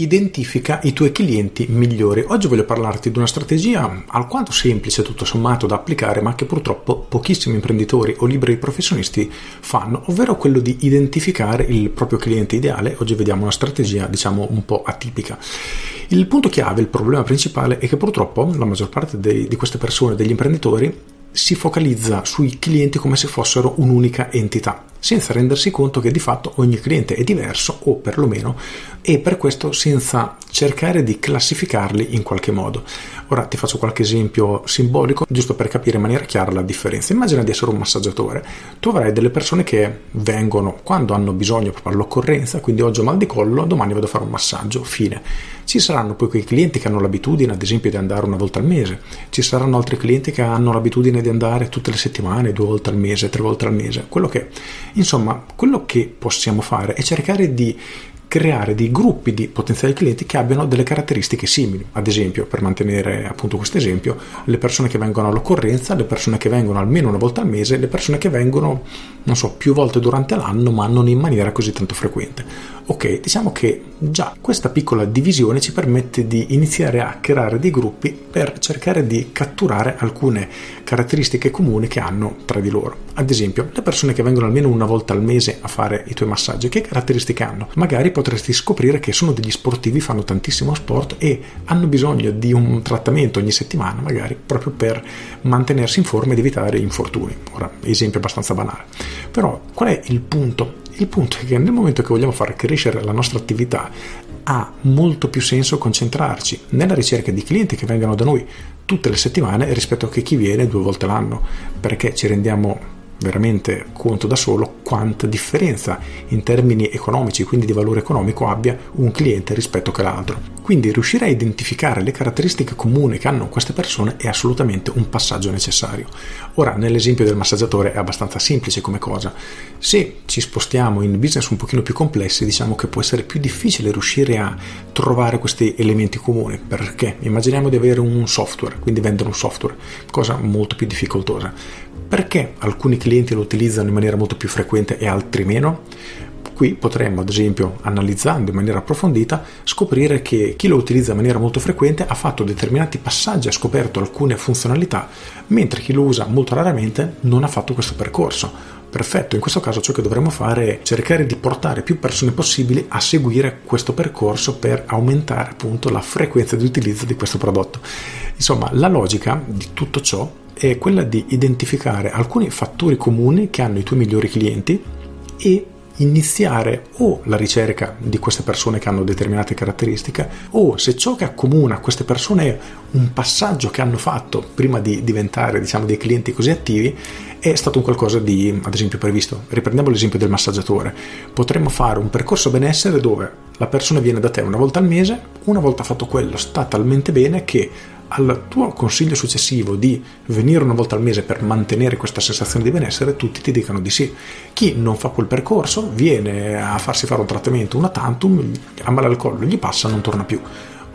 Identifica i tuoi clienti migliori. Oggi voglio parlarti di una strategia alquanto semplice tutto sommato da applicare, ma che purtroppo pochissimi imprenditori o liberi professionisti fanno, ovvero quello di identificare il proprio cliente ideale. Oggi vediamo una strategia, diciamo, un po' atipica. Il punto chiave, il problema principale è che purtroppo la maggior parte dei, di queste persone, degli imprenditori, si focalizza sui clienti come se fossero un'unica entità senza rendersi conto che di fatto ogni cliente è diverso o perlomeno e per questo senza cercare di classificarli in qualche modo. Ora ti faccio qualche esempio simbolico giusto per capire in maniera chiara la differenza. Immagina di essere un massaggiatore, tu avrai delle persone che vengono quando hanno bisogno proprio all'occorrenza, quindi oggi ho mal di collo, domani vado a fare un massaggio, fine. Ci saranno poi quei clienti che hanno l'abitudine ad esempio di andare una volta al mese, ci saranno altri clienti che hanno l'abitudine di andare tutte le settimane, due volte al mese, tre volte al mese, quello che Insomma, quello che possiamo fare è cercare di creare dei gruppi di potenziali clienti che abbiano delle caratteristiche simili. Ad esempio, per mantenere appunto questo esempio, le persone che vengono all'occorrenza, le persone che vengono almeno una volta al mese, le persone che vengono, non so, più volte durante l'anno, ma non in maniera così tanto frequente. Ok, diciamo che già questa piccola divisione ci permette di iniziare a creare dei gruppi per cercare di catturare alcune caratteristiche comuni che hanno tra di loro. Ad esempio, le persone che vengono almeno una volta al mese a fare i tuoi massaggi, che caratteristiche hanno? Magari potresti scoprire che sono degli sportivi, fanno tantissimo sport e hanno bisogno di un trattamento ogni settimana, magari proprio per mantenersi in forma ed evitare infortuni. Ora, esempio abbastanza banale. Però qual è il punto? Il punto è che nel momento che vogliamo far crescere la nostra attività ha molto più senso concentrarci nella ricerca di clienti che vengano da noi tutte le settimane rispetto a chi viene due volte l'anno, perché ci rendiamo veramente conto da solo quanta differenza in termini economici, quindi di valore economico, abbia un cliente rispetto che l'altro. Quindi riuscire a identificare le caratteristiche comuni che hanno queste persone è assolutamente un passaggio necessario. Ora, nell'esempio del massaggiatore è abbastanza semplice come cosa. Se ci spostiamo in business un pochino più complessi, diciamo che può essere più difficile riuscire a trovare questi elementi comuni, perché immaginiamo di avere un software, quindi vendere un software, cosa molto più difficoltosa perché alcuni clienti lo utilizzano in maniera molto più frequente e altri meno? Qui potremmo, ad esempio, analizzando in maniera approfondita, scoprire che chi lo utilizza in maniera molto frequente ha fatto determinati passaggi, ha scoperto alcune funzionalità, mentre chi lo usa molto raramente non ha fatto questo percorso. Perfetto, in questo caso ciò che dovremmo fare è cercare di portare più persone possibili a seguire questo percorso per aumentare appunto la frequenza di utilizzo di questo prodotto. Insomma, la logica di tutto ciò è quella di identificare alcuni fattori comuni che hanno i tuoi migliori clienti e iniziare o la ricerca di queste persone che hanno determinate caratteristiche o se ciò che accomuna queste persone è un passaggio che hanno fatto prima di diventare diciamo dei clienti così attivi è stato un qualcosa di ad esempio previsto. Riprendiamo l'esempio del massaggiatore. Potremmo fare un percorso benessere dove la persona viene da te una volta al mese una volta fatto quello sta talmente bene che al tuo consiglio successivo di venire una volta al mese per mantenere questa sensazione di benessere, tutti ti dicono di sì. Chi non fa quel percorso viene a farsi fare un trattamento, una tantum, ammala al collo, gli passa, non torna più.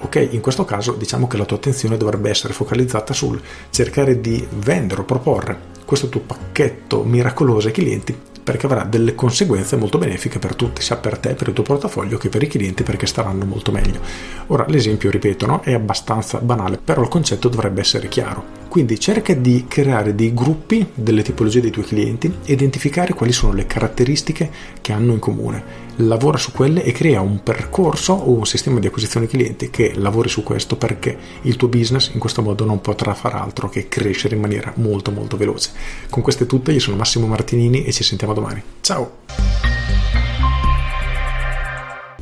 Ok, in questo caso diciamo che la tua attenzione dovrebbe essere focalizzata sul cercare di vendere o proporre questo tuo pacchetto miracoloso ai clienti perché avrà delle conseguenze molto benefiche per tutti, sia per te, per il tuo portafoglio che per i clienti perché staranno molto meglio. Ora l'esempio, ripeto, no? è abbastanza banale, però il concetto dovrebbe essere chiaro. Quindi cerca di creare dei gruppi delle tipologie dei tuoi clienti identificare quali sono le caratteristiche che hanno in comune. Lavora su quelle e crea un percorso o un sistema di acquisizione clienti che lavori su questo perché il tuo business in questo modo non potrà far altro che crescere in maniera molto molto veloce. Con questo è tutto, io sono Massimo Martinini e ci sentiamo domani. Ciao!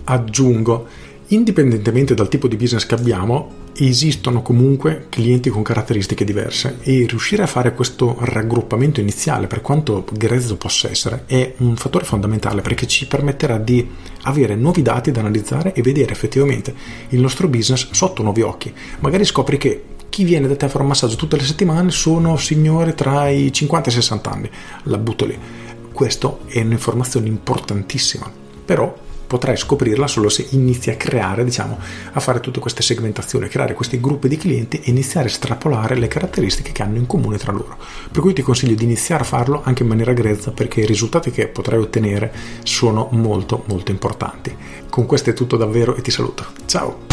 Aggiungo, indipendentemente dal tipo di business che abbiamo, esistono comunque clienti con caratteristiche diverse e riuscire a fare questo raggruppamento iniziale, per quanto grezzo possa essere, è un fattore fondamentale perché ci permetterà di avere nuovi dati da analizzare e vedere effettivamente il nostro business sotto nuovi occhi. Magari scopri che chi viene da te a fare un massaggio tutte le settimane sono signore tra i 50 e i 60 anni, la butto lì. Questo è un'informazione importantissima, però potrai scoprirla solo se inizi a creare, diciamo, a fare tutte queste segmentazioni, creare questi gruppi di clienti e iniziare a estrapolare le caratteristiche che hanno in comune tra loro. Per cui ti consiglio di iniziare a farlo anche in maniera grezza perché i risultati che potrai ottenere sono molto molto importanti. Con questo è tutto davvero e ti saluto. Ciao!